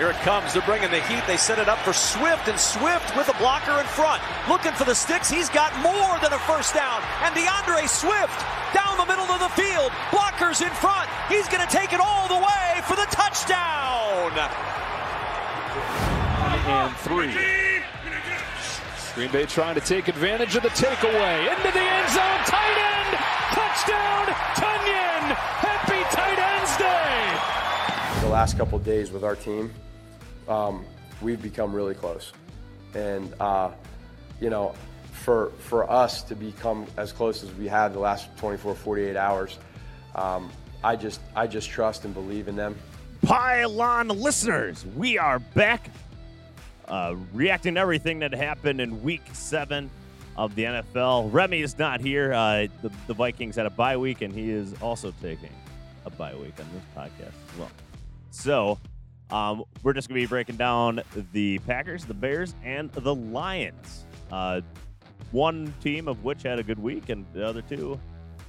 Here it comes. They're bringing the heat. They set it up for Swift, and Swift with a blocker in front. Looking for the sticks. He's got more than a first down. And DeAndre Swift down the middle of the field. Blockers in front. He's going to take it all the way for the touchdown. And three. Green Bay trying to take advantage of the takeaway. Into the end zone. Tight end. Touchdown. Tonyan. Happy Tight Ends Day. The last couple days with our team, um, we've become really close. And, uh, you know, for, for us to become as close as we have the last 24, 48 hours, um, I, just, I just trust and believe in them. Pile On listeners, we are back uh, reacting to everything that happened in week seven of the NFL. Remy is not here. Uh, the, the Vikings had a bye week, and he is also taking a bye week on this podcast as well. So, um, we're just going to be breaking down the Packers, the Bears, and the Lions. Uh, one team of which had a good week, and the other two,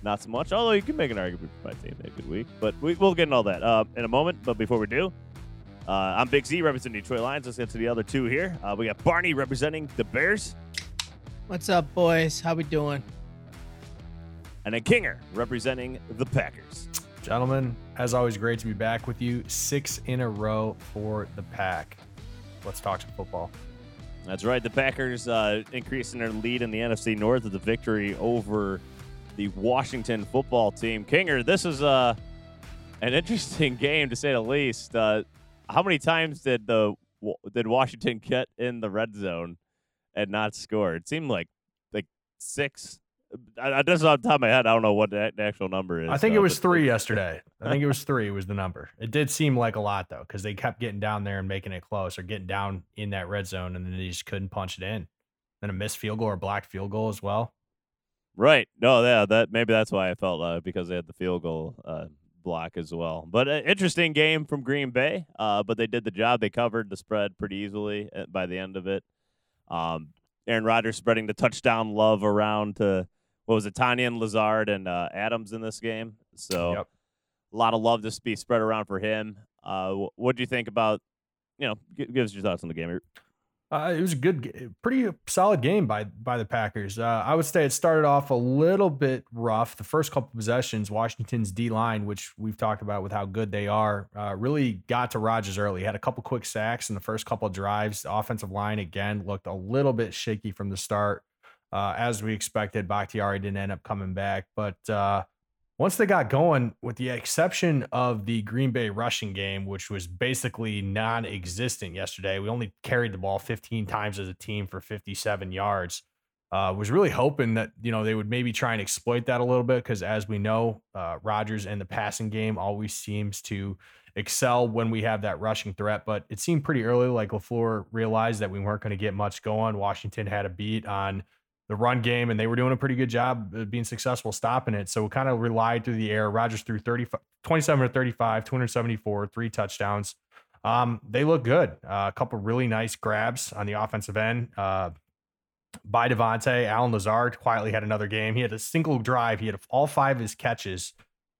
not so much. Although you can make an argument for my team had a good week, but we, will get into all that uh, in a moment. But before we do, uh, I'm Big Z representing Detroit Lions. Let's get to the other two here. Uh, we got Barney representing the Bears, What's up, boys? How we doing? and then Kinger representing the Packers. Gentlemen, as always, great to be back with you. Six in a row for the pack. Let's talk some football. That's right. The Packers uh, increasing their lead in the NFC North with the victory over the Washington football team. Kinger, this is uh, an interesting game to say the least. Uh, how many times did the did Washington get in the red zone and not score? It seemed like like six. I, I just off the top of my head, I don't know what the, the actual number is. I think it was three yesterday. I think it was three was the number. It did seem like a lot though, because they kept getting down there and making it close, or getting down in that red zone, and then they just couldn't punch it in. Then a missed field goal or blocked field goal as well. Right. No, yeah, that maybe that's why I felt uh, because they had the field goal uh, block as well. But uh, interesting game from Green Bay. Uh, but they did the job. They covered the spread pretty easily uh, by the end of it. Um, Aaron Rodgers spreading the touchdown love around to what was it, Tonyan and Lazard and uh, Adams in this game. So Yep. a lot of love to be spread around for him. Uh, what do you think about? You know, give us your thoughts on the game. Uh, it was a good, pretty solid game by by the Packers. Uh, I would say it started off a little bit rough. The first couple possessions, Washington's D line, which we've talked about with how good they are, uh, really got to Rodgers early. Had a couple quick sacks in the first couple of drives. The offensive line again looked a little bit shaky from the start, uh, as we expected. Bakhtiari didn't end up coming back, but uh, once they got going, with the exception of the Green Bay rushing game, which was basically non existent yesterday, we only carried the ball 15 times as a team for 57 yards. Uh, was really hoping that you know they would maybe try and exploit that a little bit because as we know, uh, Rodgers and the passing game always seems to excel when we have that rushing threat. But it seemed pretty early like LaFleur realized that we weren't going to get much going. Washington had a beat on the run game, and they were doing a pretty good job of being successful stopping it. So we kind of relied through the air. Rodgers threw 30, 27 to 35, 274, three touchdowns. Um, they look good. Uh, a couple really nice grabs on the offensive end uh, by Davante. Allen Lazard quietly had another game. He had a single drive. He had all five of his catches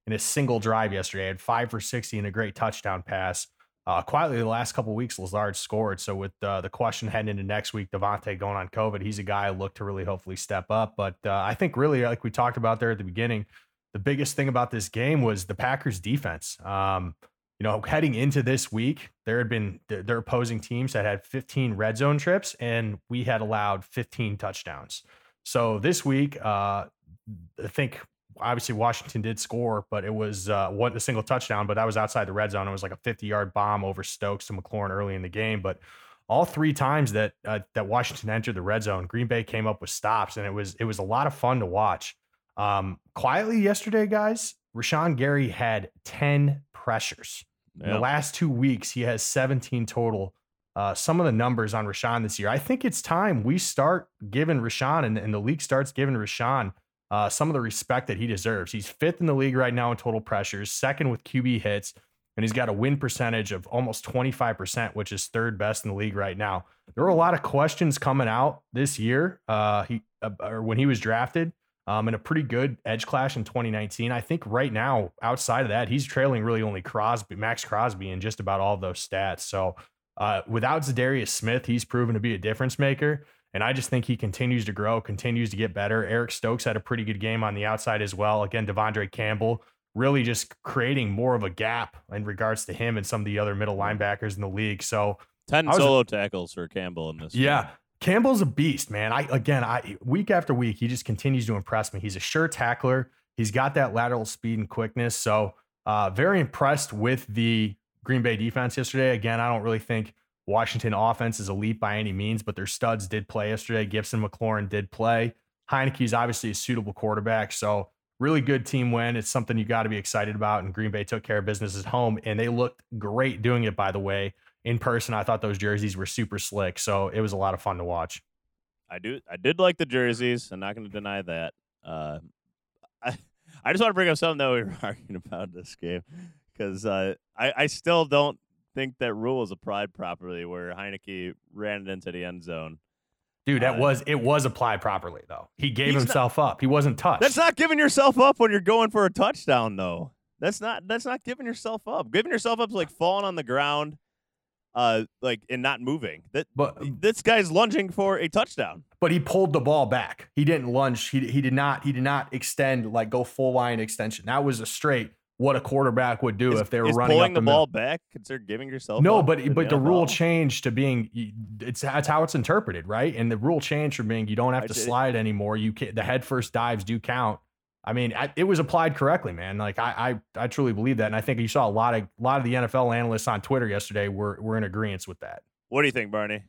in a single drive yesterday. He had five for 60 and a great touchdown pass. Uh, quietly, the last couple weeks, Lazard scored. So with uh, the question heading into next week, Davante going on COVID, he's a guy I look to really hopefully step up. But uh, I think really, like we talked about there at the beginning, the biggest thing about this game was the Packers defense. Um, you know, heading into this week, there had been their their opposing teams that had 15 red zone trips, and we had allowed 15 touchdowns. So this week, uh, I think obviously Washington did score, but it was uh, one a single touchdown, but that was outside the red zone. It was like a 50 yard bomb over Stokes to McLaurin early in the game. But all three times that uh, that Washington entered the red zone, Green Bay came up with stops, and it was it was a lot of fun to watch. Um, quietly yesterday, guys, Rashan Gary had 10 pressures. In the last two weeks, he has 17 total. Uh, some of the numbers on Rashan this year. I think it's time we start giving Rashan and, and the league starts giving Rashan uh, some of the respect that he deserves. He's fifth in the league right now in total pressures, second with QB hits, and he's got a win percentage of almost 25%, which is third best in the league right now. There were a lot of questions coming out this year. Uh, he uh, or when he was drafted, um, in a pretty good edge clash in 2019. I think right now, outside of that, he's trailing really only Crosby, Maxx Crosby, in just about all those stats. So Uh, without Za'Darius Smith, he's proven to be a difference maker. And I just think he continues to grow, continues to get better. Eric Stokes had a pretty good game on the outside as well. Again, De'Vondre Campbell really just creating more of a gap in regards to him and some of the other middle linebackers in the league. So 10 was- solo tackles for Campbell in this. yeah. game. Campbell's a beast, man. I again, I week after week, he just continues to impress me. He's a sure tackler. He's got that lateral speed and quickness. So, uh, very impressed with the Green Bay defense yesterday. Again, I don't really think Washington offense is elite by any means, but their studs did play yesterday. Gibson McLaurin did play. Heinicke is obviously a suitable quarterback. So, really good team win. It's something you got to be excited about. And Green Bay took care of business at home, and they looked great doing it, by the way in person. I thought those jerseys were super slick, so it was a lot of fun to watch. I do. I did like the jerseys. I'm not going to deny that. Uh, I I just want to bring up something that we were arguing about this game because uh, I I still don't think that rule was applied properly where Heinicke ran it into the end zone. Dude, that Uh, was it was applied properly though. He gave He's not- himself up. He wasn't touched. That's not giving yourself up when you're going for a touchdown, though. That's not. That's not giving yourself up. Giving yourself up is like falling on the ground, uh, like and not moving. That but this guy's lunging for a touchdown. but he pulled the ball back. He didn't lunge. He he did not he did not extend like go full line extension. That was a straight what a quarterback would do Is, if they were is running pulling up the, the ball middle. back considered giving yourself No, but in but the rule changed to being it's that's how it's interpreted, right? And the rule changed from being you don't have I to did- slide anymore. You can the head first dives do count. I mean, I, it was applied correctly, man. Like I, I I truly believe that, and I think you saw a lot of a lot of the NFL analysts on Twitter yesterday were were in agreement with that. What do you think, Barney?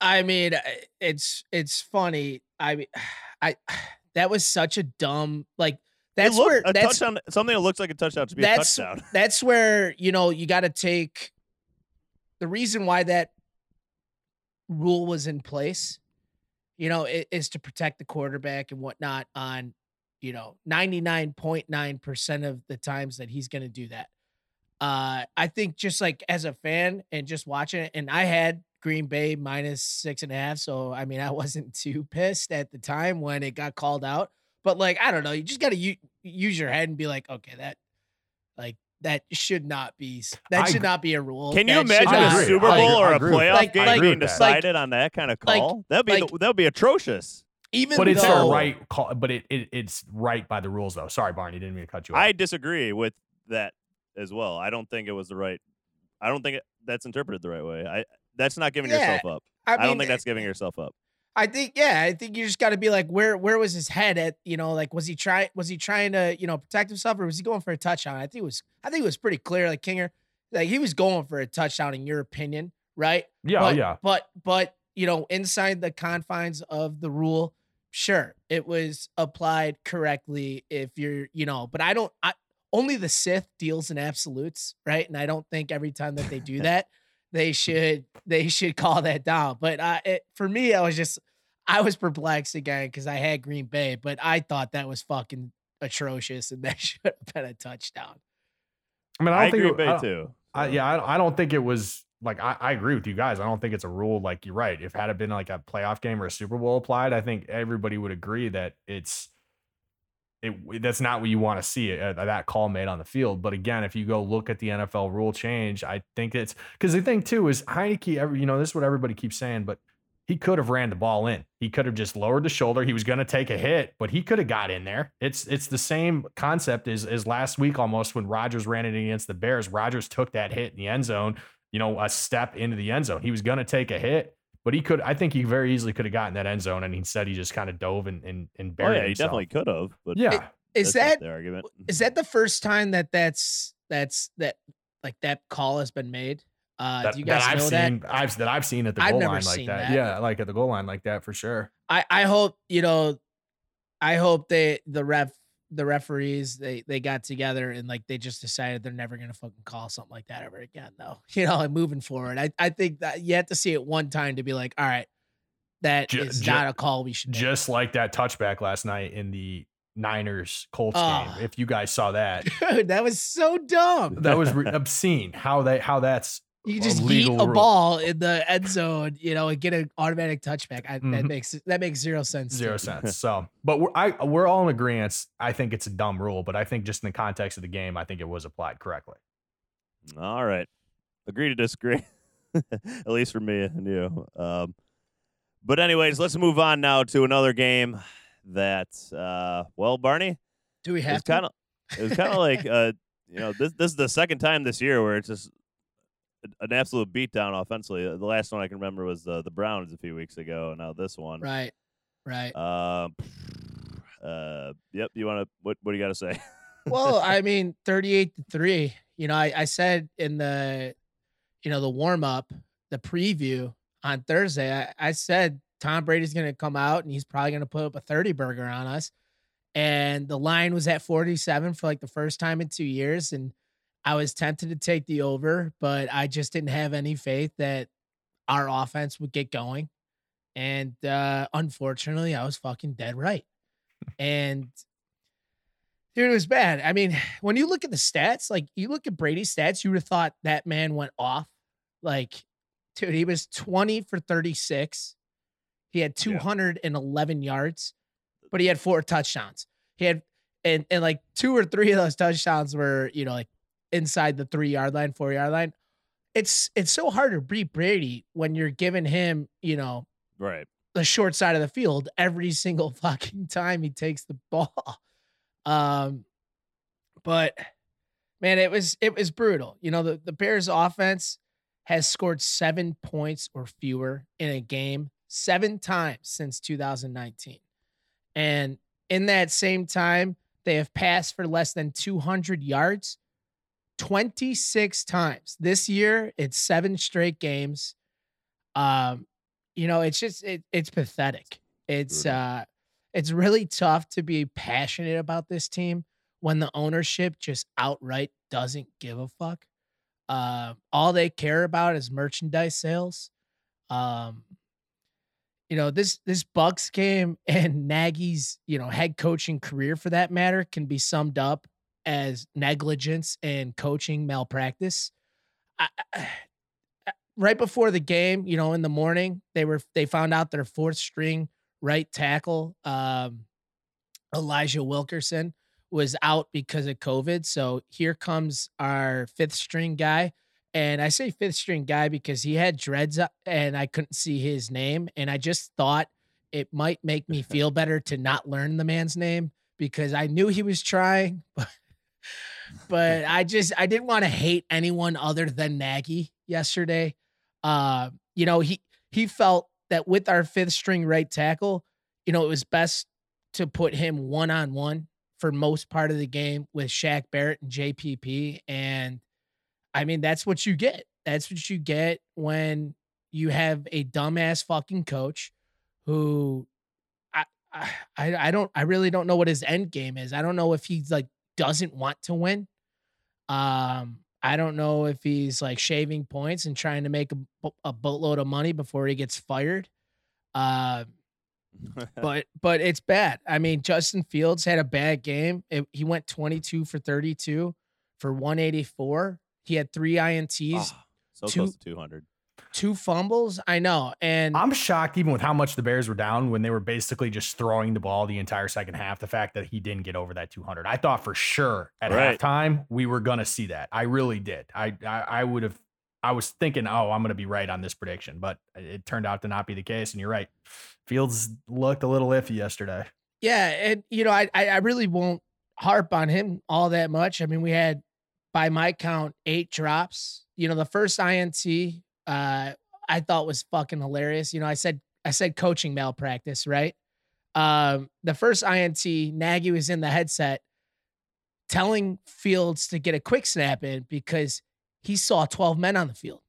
I mean, it's it's funny. I mean, I that was such a dumb like that's looked, where a that's touchdown. Something that looks like a touchdown to be a touchdown. that's where you know you got to take the reason why that rule was in place. You know, i- is to protect the quarterback and whatnot on you know ninety nine point nine percent of the times that he's going to do that. Uh, I think just like as a fan and just watching it, and I had Green Bay minus six and a half, so I mean I wasn't too pissed at the time when it got called out. But like I don't know, you just got to u- use your head and be like, okay, that like that should not be that I should agree. not be a rule. Can you That imagine a. Super Bowl agree. or I a agree with playoff. Like- game like- being that. decided on that kind of like- call? that'd be like- the, that'd be atrocious. even But it's the right call. But it, it it's right by the rules, though. Sorry, Barney, didn't mean to cut you off. I disagree with that as well. I don't think it was the right. I don't think it, that's interpreted the right way. I that's not giving Yeah, yourself up. I, I, don't think that's eh, giving eh yourself up. I think yeah, I think you just got to be like, where where was his head at? You know, like was he trying was he trying to you know protect himself or was he going for a touchdown? I think it was I think it was pretty clear. Like Kinger, like he was going for a touchdown in your opinion, right? yeah, oh, but, oh, yeah. But but you know, inside the confines of the rule, sure, it was applied correctly. If you're you know, but I don't. I only the Sith deals in absolutes, right? And I don't think every time that they do that, they should they should call that down. But uh, it, for me, I was just I was perplexed again because I had Green Bay, but I thought that was fucking atrocious and that should have been a touchdown. I mean, I I, don't think agree it- Bay I don't- too. I, yeah, I, I don't think it was like I, I agree with you guys. I don't think it's a rule. Like you're right. If had it been like a playoff game or a Super Bowl applied, I think everybody would agree that it's it. That's not what you want to see uh, that call made on the field. But again, if you go look at the NFL rule change, I think it's because the thing too is Heinicke. Every you know this is what everybody keeps saying, but he could have ran the ball in. He could have just lowered the shoulder. He was going to take a hit, but he could have got in there. It's it's the same concept as as last week almost when Rodgers ran it against the Bears. Rodgers took that hit in the end zone, you know, a step into the end zone. He was going to take a hit, but he could. I think he very easily could have gotten that end zone, and instead he just kind of dove and and, and Oh buried uh, yeah, he himself. definitely could have. But Yeah, Is that the argument? is that the first time that that's that's that like that call has been made? Uh, that, do you that guys I've know that? seen. I've that I've seen at the I've goal never line like that. that. Yeah, like at the goal line like that for sure. I I hope you know, I hope they the ref the referees they they got together and like they just decided they're never gonna fucking call something like that ever again though. You know, and moving forward, I I think that you have to see it one time to be like, all right, that is Ju- ju- not a call we should make. Just like that touchback last night in the Niners Colts Oh. game. Ah. If you guys saw that, Dude, that was so dumb. that was re- obscene. How they how that's You a just yeet legal a rule. ball in the end zone, you know, and get an automatic touchback. I, That Mhm. makes that makes zero sense. zero sense. So, but we're I we're all in agreement. I think it's a dumb rule, but I think just in the context of the game, I think it was applied correctly. All right, agree to disagree. at least for me and you. Um, but anyways, let's move on now to another game that, uh, well, Barney, Do we have it's kind of it was kind of like uh, you know this this is the second time this year where it's just an absolute beatdown offensively. The last one I can remember was the the Browns a few weeks ago, and now this one. right, right. Um. Uh. Yep. You want to? What? What do you got to say? well, I mean, 38 to 3. You know, I, I said in the, you know, the warm up, the preview on Thursday, I, I said Tom Brady's going to come out and he's probably going to put up a 30 burger on us. And the line was at 47 for like the first time in two years. And I was tempted to take the over, but I just didn't have any faith that our offense would get going. And uh, unfortunately, I was fucking dead right. And Dude, it was bad. I mean, when you look at the stats, like you look at Brady's stats, you would have thought that man went off. Like, dude, he was 20 for 36. He had 211 yards, but he had four touchdowns. He had and and like two or three of those touchdowns were, you know, like inside the three yard line, four yard line. It's it's so hard to beat Brady when you're giving him, you know, right. the short side of the field every single fucking time he takes the ball. Um, but man, it was it was brutal. You know, the, the Bears offense has scored seven points or fewer in a game seven times since 2019. And in that same time, they have passed for less than 200 yards 26 times. This year, it's seven straight games. Um, you know, it's just it, it's pathetic. It's Brutal. uh it's really tough to be passionate about this team when the ownership just outright doesn't give a fuck. Uh, all they care about is merchandise sales. Um, you know this this Bucs game and Nagy's you know head coaching career for that matter can be summed up as negligence and coaching malpractice. I, I, right before the game, you know, in the morning, they were they found out their fourth string right tackle, um, Elijah Wilkerson, was out because of COVID. So here comes our fifth string guy. And I say fifth string guy because he had dreads up and I couldn't see his name. And I just thought it might make me feel better to not learn the man's name because I knew he was trying, but but I just I didn't want to hate anyone other than Nagy yesterday. Uh, you know, he he felt that with our fifth string right tackle, you know, it was best to put him one on one for most part of the game with Shaq Barrett and JPP. And I mean, that's what you get. That's what you get when you have a dumbass fucking coach who I, I I don't I really don't know what his end game is. I don't know if he's like doesn't want to win. Um I don't know if he's like shaving points and trying to make a, a boatload of money before he gets fired. Uh, but but it's bad. I mean, Justin Fields had a bad game. It, he went 22 for 32 for 184. He had three INTs, Ah, so two- close to 200. Two fumbles. I know. And I'm shocked even with how much the Bears were down when they were basically just throwing the ball the entire second half. The fact that he didn't get over that 200, I thought for sure at Right. halftime we were gonna see that. I really did. I I, I would have. I was thinking, oh, I'm gonna be right on this prediction, but it turned out to not be the case. And you're right. Fields looked a little iffy yesterday. Yeah, and you know, I I I really won't harp on him all that much. I mean, we had by my count eight drops. You know, the first INT uh I thought was fucking hilarious. You know, I said I said coaching malpractice, right? Um, the first INT, Nagy was in the headset telling Fields to get a quick snap in because he saw 12 men on the field.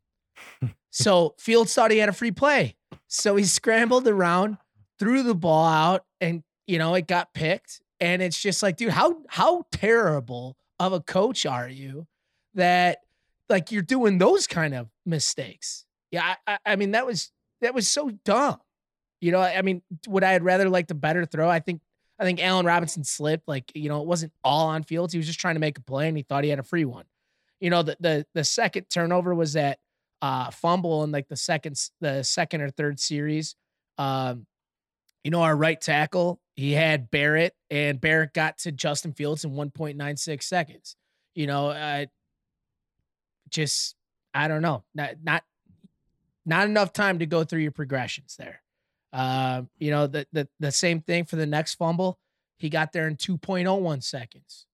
so Fields thought he had a free play. So he scrambled around, threw the ball out, and you know, it got picked. And it's just like, dude, how how terrible of a coach are you that like you're doing those kind of mistakes? Yeah, I, I, mean that was that was so dumb. You know, I mean, would I had rather like the better throw? I think I think Allen Robinson slipped. Like, you know, it wasn't all on Fields. He was just trying to make a play and he thought he had a free one. You know, the the the second turnover was that uh fumble in like the second the second or third series. Um, you know, our right tackle, he had Barrett, and Barrett got to Justin Fields in 1.96 seconds. You know, uh, just I don't know, not not not enough time to go through your progressions there. Uh, you know, the, the the same thing for the next fumble. He got there in 2.01 seconds.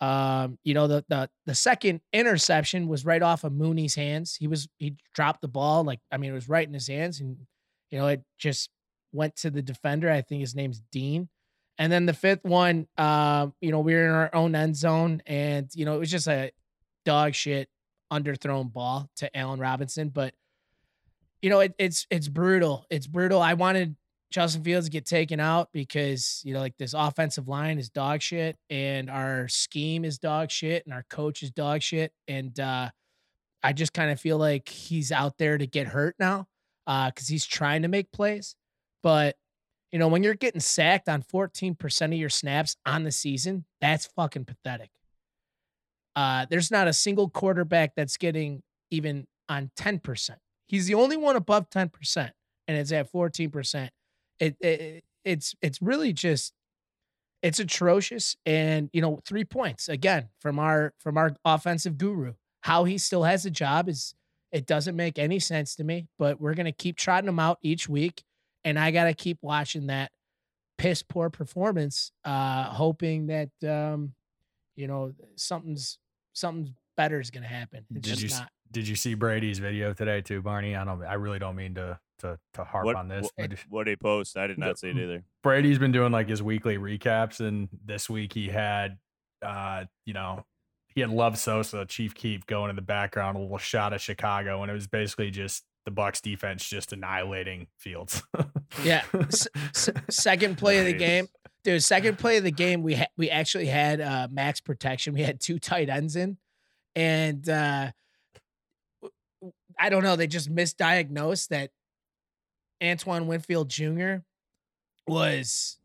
Um, you know, the the the second interception was right off of Mooney's hands. He was he dropped the ball like I mean it was right in his hands, and you know it just went to the defender. I think his name's Dean. And then the fifth one, um, you know, we were in our own end zone, and you know it was just a dog shit underthrown ball to Allen Robinson. But you know, it, it's it's brutal. It's brutal. I wanted Justin Fields to get taken out because you know, like this offensive line is dog shit, and our scheme is dog shit, and our coach is dog shit, and uh, I just kind of feel like he's out there to get hurt now because uh, he's trying to make plays, but you know, when you're getting sacked on 14% of your snaps on the season, that's fucking pathetic. Uh, there's not a single quarterback that's getting even on 10%. He's the only one above 10%, and it's at 14%. It, it it's it's really just it's atrocious. And you know, three points again from our from our offensive guru. How he still has a job is it doesn't make any sense to me. But we're gonna keep trotting him out each week, and I gotta keep watching that piss poor performance, uh, hoping that um, you know something's something better is going to happen. It's did you not. did you see Brady's video today too, Barney? I don't. I really don't mean to to to harp what, on this. What, what did he post? I did not see it either. Brady's been doing like his weekly recaps, and this week he had, uh, you know, he had Love Sosa, Chief Keef going in the background, a little shot of Chicago, and it was basically just the Bucs defense just annihilating Fields. yeah, S- s- second play of the game, dude. Second play of the game, we ha- we actually had uh, max protection. We had two tight ends in, and uh, I don't know. They just misdiagnosed that Antoine Winfield Jr. was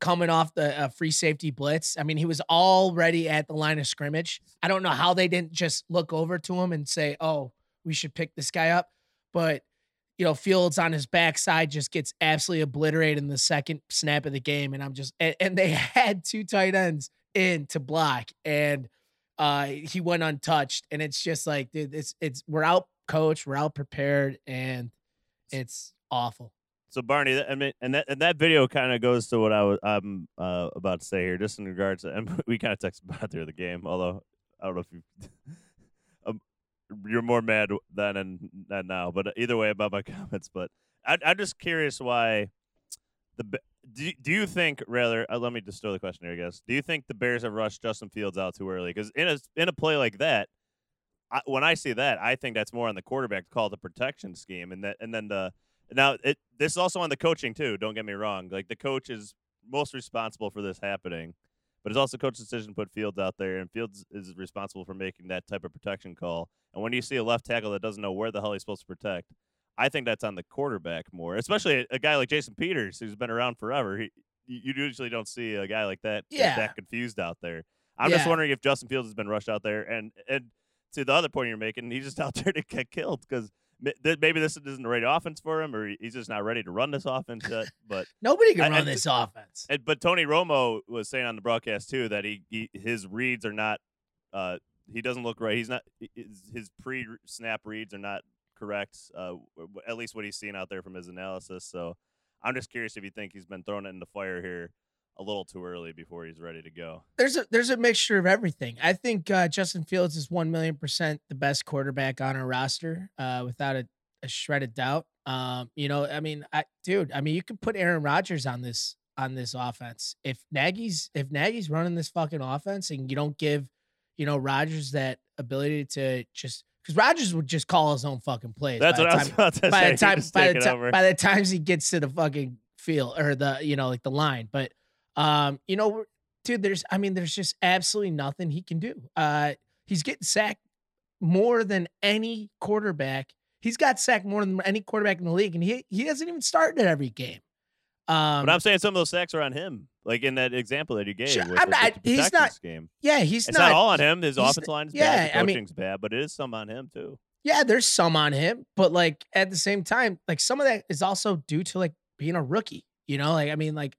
coming off the uh, free safety blitz. I mean, he was already at the line of scrimmage. I don't know how they didn't just look over to him and say, "Oh, we should pick this guy up." But you know, Fields on his backside just gets absolutely obliterated in the second snap of the game, and I'm just and, and they had two tight ends in to block, and uh, he went untouched, and it's just like, dude, it's it's we're out coached, we're out prepared, and it's awful. So Barney, I mean, and that and that video kind of goes to what I was I'm uh, about to say here, just in regards to, and we kind of texted about through the game, although I don't know if you. you're more mad then and, and now, but either way about my comments. But I, I'm just curious why the do, do you think rather? Uh, let me just throw the question here, I guess. Do you think the Bears have rushed Justin Fields out too early? Because in a in a play like that, I, when I see that, I think that's more on the quarterback to call the protection scheme, and that and then the now it this is also on the coaching too. Don't get me wrong. Like the coach is most responsible for this happening, but it's also coach's decision to put Fields out there, and Fields is responsible for making that type of protection call. And when you see a left tackle that doesn't know where the hell he's supposed to protect, I think that's on the quarterback more, especially a, guy like Jason Peters who's been around forever. He, you usually don't see a guy like that yeah. that confused out there. I'm Yeah. just wondering if Justin Fields has been rushed out there, and and to the other point you're making, he's just out there to get killed because maybe this isn't the right offense for him, or he's just not ready to run this offense yet. But Nobody can I- run I- this offense. and, but Tony Romo was saying on the broadcast too that he, he his reads are not uh he doesn't look right. He's not his, his pre snap reads are not correct. Uh, at least what he's seen out there from his analysis. So I'm just curious if you think he's been thrown in the fire here a little too early before he's ready to go. there's a there's a mixture of everything. I think uh, Justin Fields is one million percent the best quarterback on our roster, uh, without a, a shred of doubt. Um, you know, I mean, I dude, I mean, you could put Aaron Rodgers on this on this offense. If Nagy's if Nagy's running this fucking offense and you don't give, you know, Rodgers that ability to just because Rodgers would just call his own fucking plays. That's by what the I was time- about to by say. the time by the time by the times he gets to the fucking field or the you know like the line but um you know dude there's i mean there's just absolutely nothing he can do uh he's getting sacked more than any quarterback he's got sacked more than any quarterback in the league and he he hasn't even started at every game um but I'm saying some of those sacks are on him, like in that example that you gave. Sure, with, not- he's not- scheme. yeah he's It's not, not, all on him. His offensive line is yeah, bad. The I mean- coaching's bad, but it is some on him too. yeah there's some on him but like at the same time like some of that is also due to like being a rookie you know like i mean like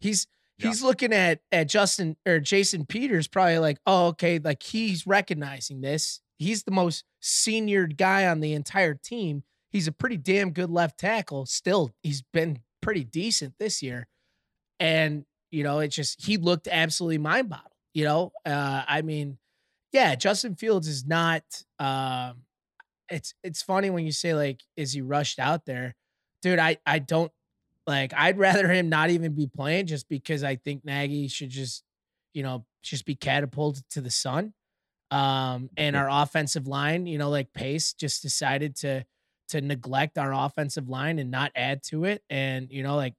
he's Yeah. he's looking at at justin or jason peters probably like oh okay like he's recognizing this he's the most senior guy on the entire team he's a pretty damn good left tackle. Still, he's been pretty decent this year. And, you know, it just, he looked absolutely mind boggled. You know, uh, I mean, yeah, Justin Fields is not, um, it's, it's funny when you say, like, is he rushed out there? Dude, I, I don't like, I'd rather him not even be playing just because I think Nagy should just, you know, just be catapulted to the sun. Um, and our offensive line, you know, like Pace just decided to, to neglect our offensive line and not add to it. And, you know, like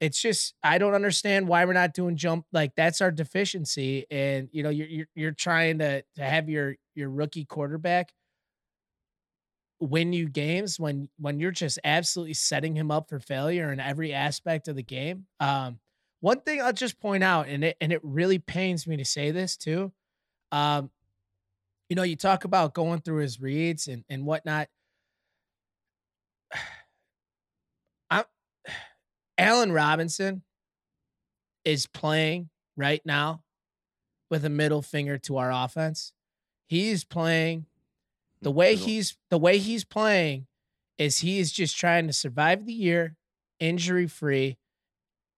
it's just I don't understand why we're not doing jump like that's our deficiency. And you know, you're you're, you're trying to to have your your rookie quarterback win you games when when you're just absolutely setting him up for failure in every aspect of the game. Um, one thing I'll just point out, and it and it really pains me to say this too. Um, you know, you talk about going through his reads and and whatnot. I Allen Robinson is playing right now with a middle finger to our offense. He's playing the way he's the way he's playing is he is just trying to survive the year injury free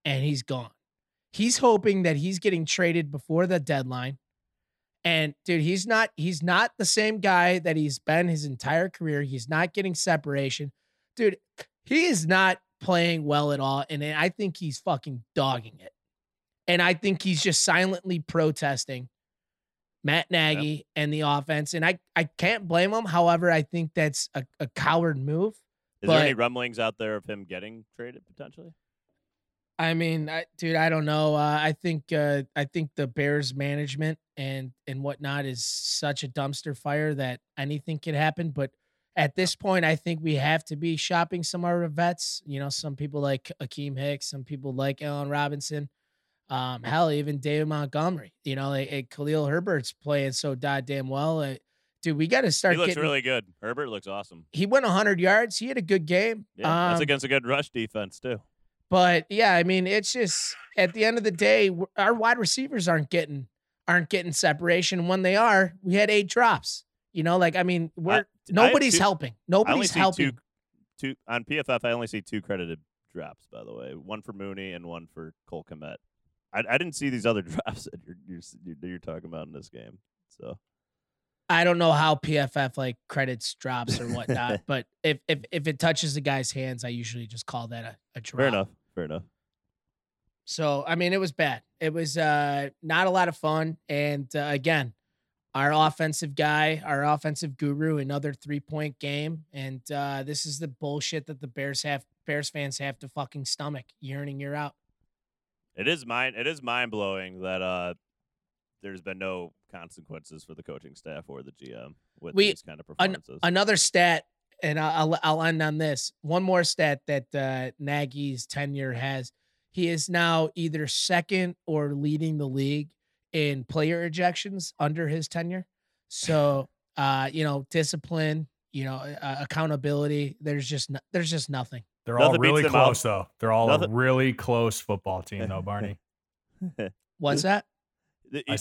and he's gone. He's hoping that he's getting traded before the deadline. And dude, he's not he's not the same guy that he's been his entire career. He's not getting separation. Dude, he is not playing well at all. And I think he's fucking dogging it. And I think he's just silently protesting Matt Nagy yep. and the offense. And I, I can't blame him. However, I think that's a, a coward move. Is but, there any rumblings out there of him getting traded potentially? I mean, I, dude, I don't know. Uh, I think uh, I think the Bears management and and whatnot is such a dumpster fire that anything can happen. But at this point, I think we have to be shopping some of our vets. You know, some people like Akiem Hicks, some people like Allen Robinson. Um, hell, even David Montgomery. You know, like, like Khalil Herbert's playing so goddamn well. Uh, dude, we got to start. He looks getting, really good. Herbert looks awesome. He went 100 yards. He had a good game. Yeah, um, that's against a good rush defense too. But yeah, I mean, it's just at the end of the day, our wide receivers aren't getting aren't getting separation. When they are, we had eight drops. You know, like I mean, we're Nobody's two, helping. Nobody's helping. Two, two, on PFF, I only see two credited drops. By the way, one for Mooney and one for Cole Kmet. I, I didn't see these other drops that you're, you're you're talking about in this game. So I don't know how PFF like credits drops or whatnot, but if if if it touches the guy's hands, I usually just call that a, a drop. Fair enough. Fair enough. So I mean, it was bad. It was uh, not a lot of fun, and uh, again, our offensive guy, our offensive guru, another three point game. And uh, this is the bullshit that the Bears have, Bears fans have to fucking stomach year in and year out. It is mind, it is mind blowing that uh, there's been no consequences for the coaching staff or the GM with we, these kind of performances. An- another stat, and I'll, I'll end on this. One more stat that uh, Nagy's tenure has. He is now either second or leading the league in player ejections under his tenure. So, uh, you know, discipline, you know, uh, accountability. There's just no, there's just nothing. They're nothing all really close though. They're all nothing. a really close football team though, Barney. What's that? I,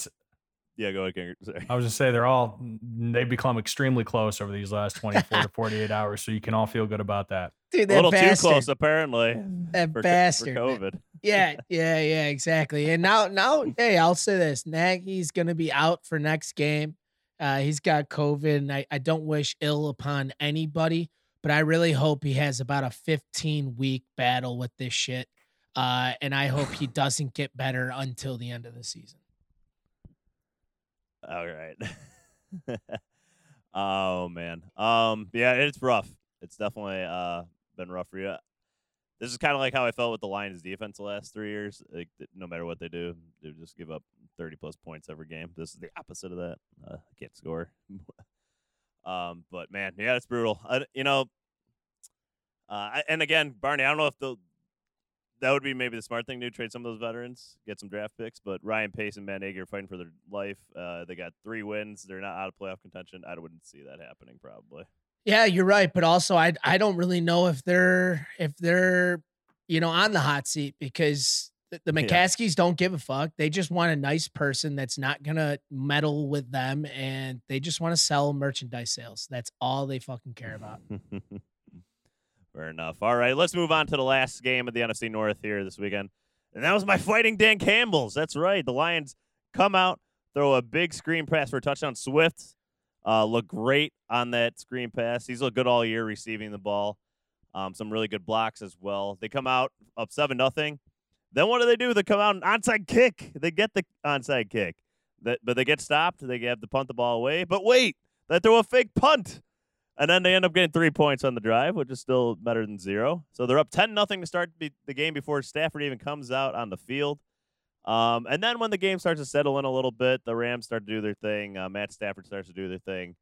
yeah, go ahead, Sorry. I was just say they're all they've become extremely close over these last 24 to 48 hours, so you can all feel good about that. Dude, that a little bastard. too close, apparently. That for, bastard. For COVID. Yeah, yeah, yeah, exactly. And now, now, hey, I'll say this: Nagy's going to be out for next game. Uh, he's got COVID, and I, I don't wish ill upon anybody, but I really hope he has about a 15 week battle with this shit. Uh, and I hope he doesn't get better until the end of the season. All right. oh man. Um. Yeah, it's rough. It's definitely uh been rough for you. This is kind of like how I felt with the Lions defense the last three years. Like, no matter what they do, they just give up thirty plus points every game. This is the opposite of that. Uh, can't score. um. But man, yeah, it's brutal. I, you know. Uh, and again, Barney, I don't know if the that would be maybe the smart thing to trade some of those veterans, get some draft picks. But Ryan Pace and Matt Nagy are fighting for their life. Uh, they got three wins. They're not out of playoff contention. I wouldn't see that happening probably. Yeah, you're right. But also, I I don't really know if they're if they're you know on the hot seat because the, the McCaskeys yeah. don't give a fuck. They just want a nice person that's not gonna meddle with them, and they just want to sell merchandise sales. That's all they fucking care about. Fair enough. All right, let's move on to the last game of the NFC North here this weekend. And that was my fighting Dan Campbell's. That's right. The Lions come out, throw a big screen pass for a touchdown. Swift uh, look great on that screen pass. He's looked good all year receiving the ball. Um, some really good blocks as well. They come out up seven nothing. Then what do they do? They come out an onside kick. They get the onside kick. That, but they get stopped. They have to punt the ball away. But wait, they throw a fake punt. And then they end up getting three points on the drive, which is still better than zero. So they're up 10 nothing to start the game before Stafford even comes out on the field. Um, and then when the game starts to settle in a little bit, the Rams start to do their thing. Uh, Matt Stafford starts to do their thing.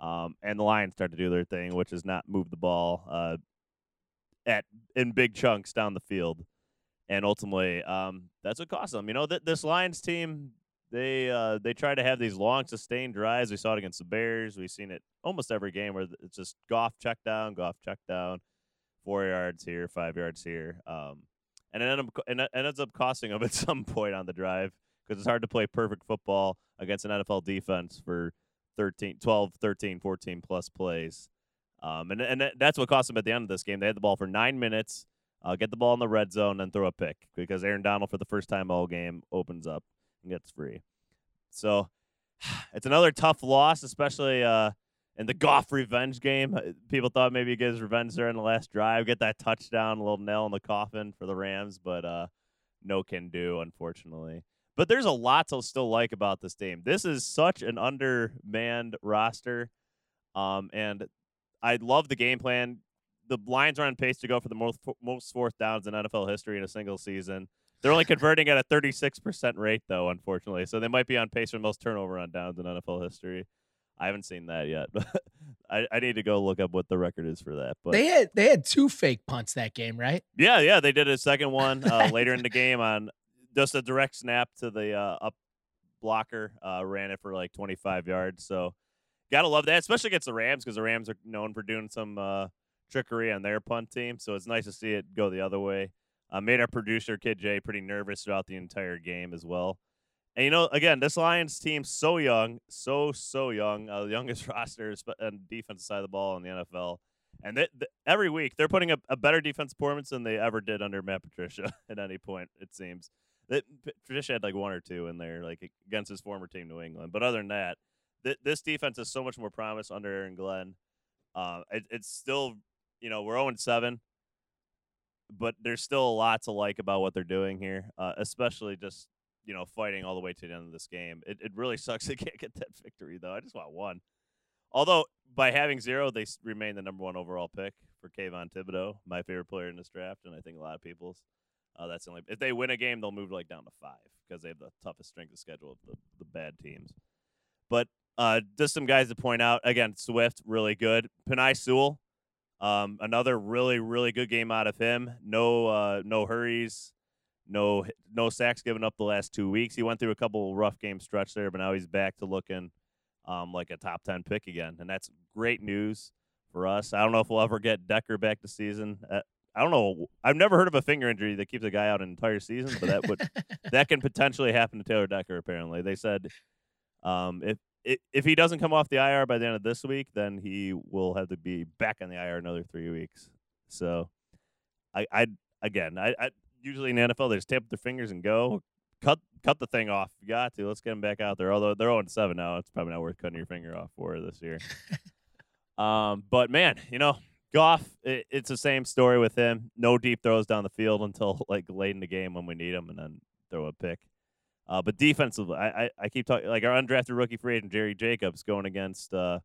Um, and the Lions start to do their thing, which is not move the ball uh, at in big chunks down the field. And ultimately, um, that's what cost them. You know, th- this Lions team, they uh, they try to have these long sustained drives. We saw it against the Bears. We've seen it almost every game where it's just Goff check down, Goff check down, four yards here, five yards here, um, and it, ended up, it ends up costing them at some point on the drive because it's hard to play perfect football against an NFL defense for 13, 12, 13, 14 plus plays. Um, and and that's what cost them at the end of this game. They had the ball for nine minutes, uh, get the ball in the red zone, and throw a pick because Aaron Donald, for the first time all game, opens up gets free. So it's another tough loss, especially uh, in the Goff revenge game. Uh, people thought maybe he gets revenge there in the last drive, get that touchdown, a little nail in the coffin for the Rams, but uh, no can do, unfortunately. But there's a lot to still like about this team. This is such an undermanned roster. Um, and I love the game plan. The Lions are on pace to go for the most, most fourth downs in NFL history in a single season. They're only converting at a 36% rate, though, unfortunately. So they might be on pace for most turnover on downs in NFL history. I haven't seen that yet, but I, I need to go look up what the record is for that. But they had they had two fake punts that game, right? Yeah, yeah, they did a second one uh, later in the game on just a direct snap to the uh, up blocker. Uh, ran it for like 25 yards. So gotta love that, especially against the Rams because the Rams are known for doing some uh, trickery on their punt team. So it's nice to see it go the other way. Uh, made our producer Kid Jay pretty nervous throughout the entire game as well. And you know, again, this Lions team so young, so so young, uh, the youngest roster and defensive side of the ball in the NFL. And they, they, every week they're putting a, a, better defense performance than they ever did under Matt Patricia at any point. It seems that Patricia had like one or two in there, like against his former team, New England. But other than that, th- this defense has so much more promise under Aaron Glenn. Uh, it, it's still, you know, we're 0 7 but there's still a lot to like about what they're doing here, uh, especially just you know fighting all the way to the end of this game. It it really sucks they can't get that victory though. I just want one. Although by having zero, they remain the number one overall pick for Kayvon Thibodeaux, my favorite player in this draft, and I think a lot of people's. Uh, that's the only if they win a game, they'll move like down to five because they have the toughest strength of schedule of the, the bad teams. But uh, just some guys to point out again, Swift really good. Penei Sewell, um, another really, really good game out of him. No, uh, no hurries, no, no sacks given up the last two weeks. He went through a couple rough game stretch there, but now he's back to looking um, like a top ten pick again, and that's great news for us. I don't know if we'll ever get Decker back to season. Uh, I don't know. I've never heard of a finger injury that keeps a guy out an entire season, but that would that can potentially happen to Taylor Decker. Apparently, they said um, if if he doesn't come off the IR by the end of this week, then he will have to be back on the IR another three weeks. So, I, I again, I, I usually in the NFL they just tap their fingers and go cut cut the thing off. You got to. Let's get him back out there. Although they're on 7 now, it's probably not worth cutting your finger off for this year. um, but man, you know, Goff, it, it's the same story with him. No deep throws down the field until like late in the game when we need him, and then throw a pick. Uh, but defensively, I, I, I keep talking like our undrafted rookie free agent Jerry Jacobs going against uh,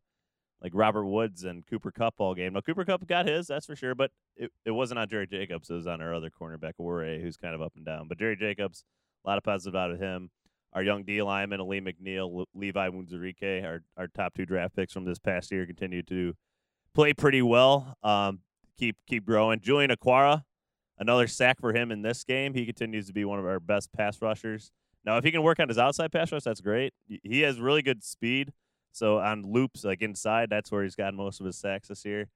like Robert Woods and Cooper Kupp all game. Now Cooper Kupp got his, that's for sure, but it, it wasn't on Jerry Jacobs. It was on our other cornerback, Ore, who's kind of up and down. But Jerry Jacobs, a lot of positive out of him. Our young D lineman, Alim McNeill, Levi Onwuzurike, our, our top two draft picks from this past year, continue to play pretty well. Um, keep keep growing. Julian Okwara, another sack for him in this game. He continues to be one of our best pass rushers. Now, if he can work on his outside pass rush, that's great. He has really good speed. So on loops, like inside, that's where he's gotten most of his sacks this year.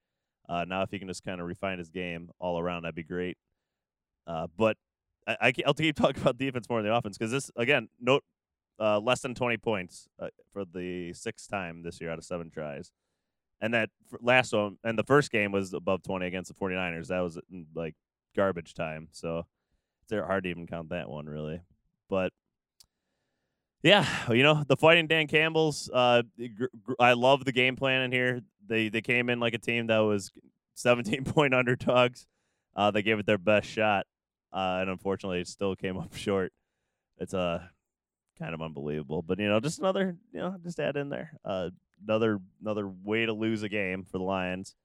Uh, now, if he can just kind of refine his game all around, that'd be great. Uh, but I, will keep talking about defense more than the offense because this, again, note uh, less than 20 points uh, for the sixth time this year out of seven tries. And that last one, and the first game was above 20 against the 49ers. That was mm, like garbage time. So it's hard to even count that one, really. But yeah, you know, the fighting Dan Campbell's, uh, I love the game plan in here. They, they came in like a team that was 17 point underdogs. Uh, they gave it their best shot. Uh, and unfortunately, it still came up short. It's uh, kind of unbelievable. But, you know, just another, you know, just add in there. Uh, another another way to lose a game for the Lions.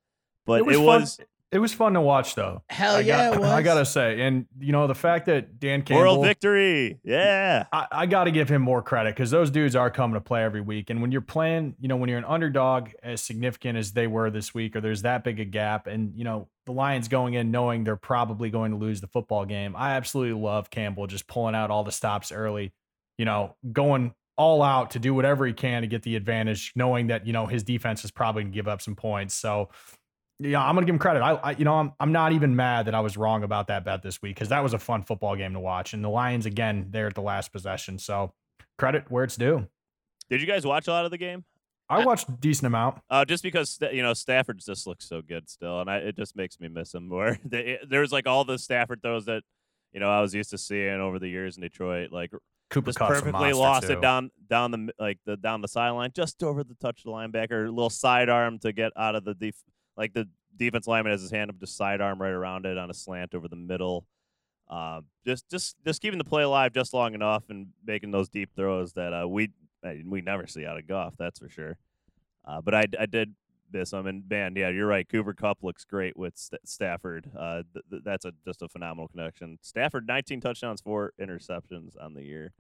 But it was, it was it was fun to watch though. Hell I yeah, got, it was. I gotta say, and you know the fact that Dan Campbell, moral victory. Yeah. I, I got to give him more credit because those dudes are coming to play every week. And when you're playing, you know, when you're an underdog as significant as they were this week, or there's that big a gap, and you know the Lions going in knowing they're probably going to lose the football game, I absolutely love Campbell just pulling out all the stops early. You know, going all out to do whatever he can to get the advantage, knowing that you know his defense is probably going to give up some points. So yeah, I'm gonna give him credit. I, I, you know, I'm I'm not even mad that I was wrong about that bet this week because that was a fun football game to watch. And the Lions again, there at the last possession. So credit where it's due. Did you guys watch a lot of the game? I watched a decent amount. Uh, just because you know Stafford just looks so good still, and I, it just makes me miss him more. There's like all the Stafford throws that you know I was used to seeing over the years in Detroit, like Cooper just perfectly lost too. it down down the like the down the sideline, just over the touch of the linebacker, a little sidearm to get out of the def- like the defense lineman has his hand up, just sidearm right around it on a slant over the middle. Uh, just just just keeping the play alive just long enough and making those deep throws that uh, we uh, we never see out of Goff, that's for sure. Uh, but I, I did miss him, and man, yeah, you're right. Cooper Kupp looks great with St- Stafford. Uh, th- th- that's a just a phenomenal connection. Stafford, 19 touchdowns, four interceptions on the year,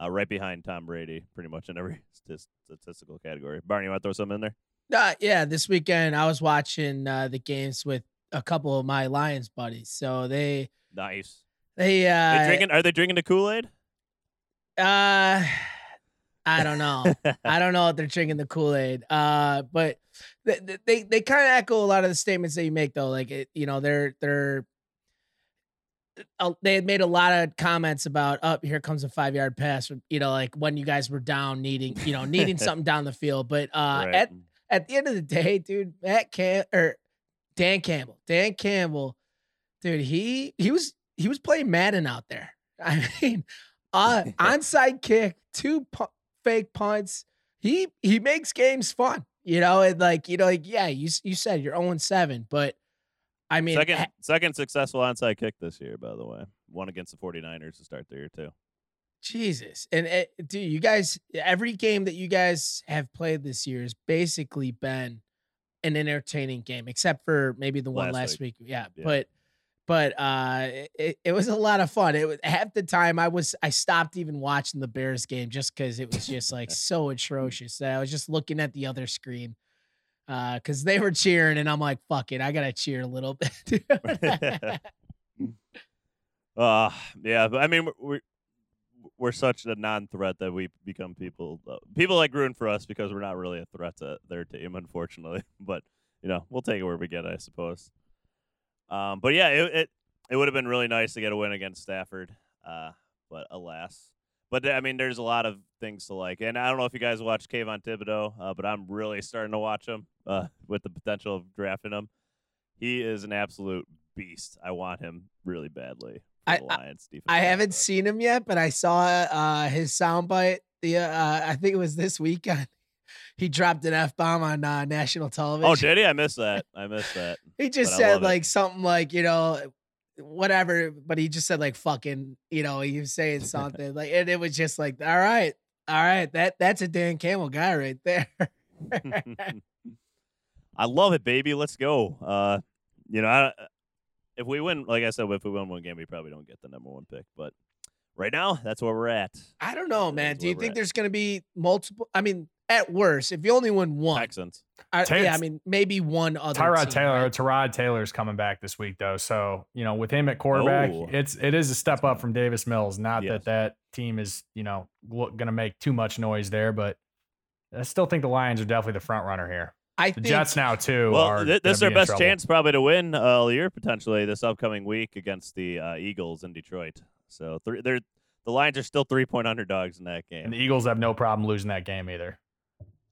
uh, right behind Tom Brady, pretty much in every st- statistical category. Barney, you want to throw something in there? Uh, yeah, this weekend I was watching uh, the games with a couple of my Lions buddies. So they Nice. they uh they drinking? Are they drinking the Kool Aid? uh I don't know. I don't know if they're drinking the Kool Aid. Uh, but they they, they kind of echo a lot of the statements that you make, though. Like it, you know, they're they're uh, they had made a lot of comments about, "Up oh, here comes a five yard pass." You know, like when you guys were down, needing you know needing something down the field. But uh, Right. at at the end of the day, dude, Matt Cam or Dan Campbell, Dan Campbell, dude, he he was he was playing Madden out there. I mean, uh, onside kick, two pu- fake punts. He he makes games fun, you know, and like you know, like yeah, you you said you're 0 7, but I mean, second second successful onside kick this year, by the way. One against the 49ers to start the year, too. Jesus, and uh, dude, you guys, every game that you guys have played this year has basically been an entertaining game, except for maybe the one Last last week. Yeah, Yeah. but but uh, it, it was a lot of fun. It was half the time I was I stopped even watching the Bears game just because it was just like so atrocious that I was just looking at the other screen. Uh, cause they were cheering and I'm like, fuck it, I gotta cheer a little bit. Uh, yeah, but I mean, we're, we're such a non-threat that we become people. Uh, people like rooting for us because we're not really a threat to their team, unfortunately. But you know, we'll take it where we get, it, I suppose. Um, but yeah, it it, it would have been really nice to get a win against Stafford. Uh, but alas. But I mean, there's a lot of things to like, and I don't know if you guys watch Kayvon Thibodeaux, uh, but I'm really starting to watch him uh, with the potential of drafting him. He is an absolute beast. I want him really badly. I- Lions defense. I haven't seen him yet, but I saw uh, his soundbite. The uh, I think it was this weekend. He dropped an f bomb on uh, national television. Oh, did he? I missed that. I missed that. He just But said love it. like something like you know, whatever. But he just said like fucking. You know, he was saying something like, and it was just like, all right, all right, that that's a Dan Campbell guy right there. I love it, baby. Let's go. Uh, you know, I, if we win, like I said, if we win one game, we probably don't get the number one pick. But right now, that's where we're at. I don't know, man. Do you think at. there's going to be multiple? I mean, at worst, if you only win one, Texans. I, Tay- yeah, I mean, maybe one other. Tyrod team, Taylor, right? Tyrod Taylor's coming back this week though, so you know with him at quarterback, Oh. it's it is a step up from Davis Mills. Not Yes. that that team is you know going to make too much noise there, but I still think the Lions are definitely the front runner here. I The think Jets now too. Well, are th- this is gonna their be best trouble. chance probably to win uh, all year potentially this upcoming week against the uh, Eagles in Detroit. So three, they're the Lions are still three point underdogs in that game. and the Eagles have no problem losing that game either.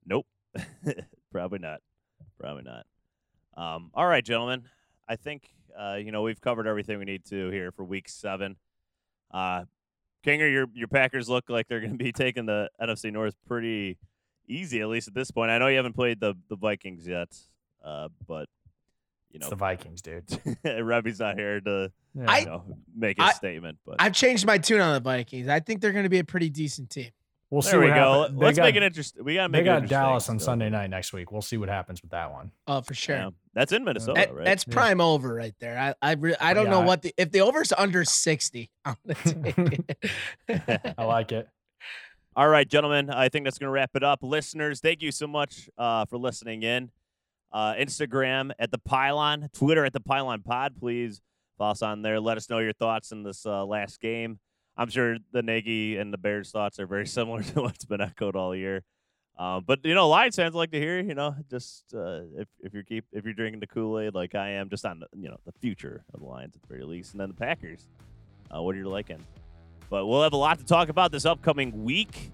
Nope. Probably not. Probably not. Um, all right, gentlemen. I think uh, you know we've covered everything we need to here for Week Seven. Uh, Kinger, your your Packers look like they're going to be taking the NFC North pretty easy, at least at this point. I know you haven't played the the Vikings yet, uh, but you It's know the Vikings, dude. Remy's not here to Yeah. you know, make a I- statement. But I've changed my tune on the Vikings. I think they're going to be a pretty decent team. we'll see there we what go. happens. Let's got- make it interesting. We got to make They got interesting, Dallas on so- Sunday night next week. We'll see what happens with that one. Oh, for sure. Yeah. That's in Minnesota, That- right? That's Yeah. prime over right there. I I, re- I don't know Yeah. what the if the over's under sixty, I'm gonna take it. I like it. All right, gentlemen. I think that's going to wrap it up. Listeners, thank you so much uh, for listening in. Uh, Instagram at the Pile On, Twitter at the Pile On Pod. Please follow us on there. Let us know your thoughts in this uh, last game. I'm sure the Nagy and the Bears' thoughts are very similar to what's been echoed all year. Um, but you know, Lions fans like to hear, you know, just uh, if if you're keep if you're drinking the Kool Aid like I am, just on the, you know the future of the Lions at the very least, and then the Packers. Uh, what are you liking? But we'll have a lot to talk about this upcoming week.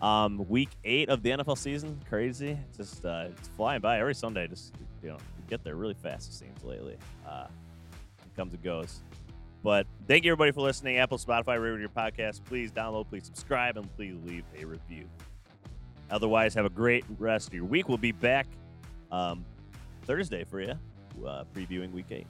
Um, week eight of the NFL season, crazy. Just uh, it's flying by every Sunday. Just you know, get there really fast. It seems lately. Uh, it comes and goes. But thank you everybody for listening. Apple, Spotify, wherever your podcast. Please download, please subscribe, and please leave a review. Otherwise, have a great rest of your week. We'll be back um, Thursday for you, uh, previewing week eight.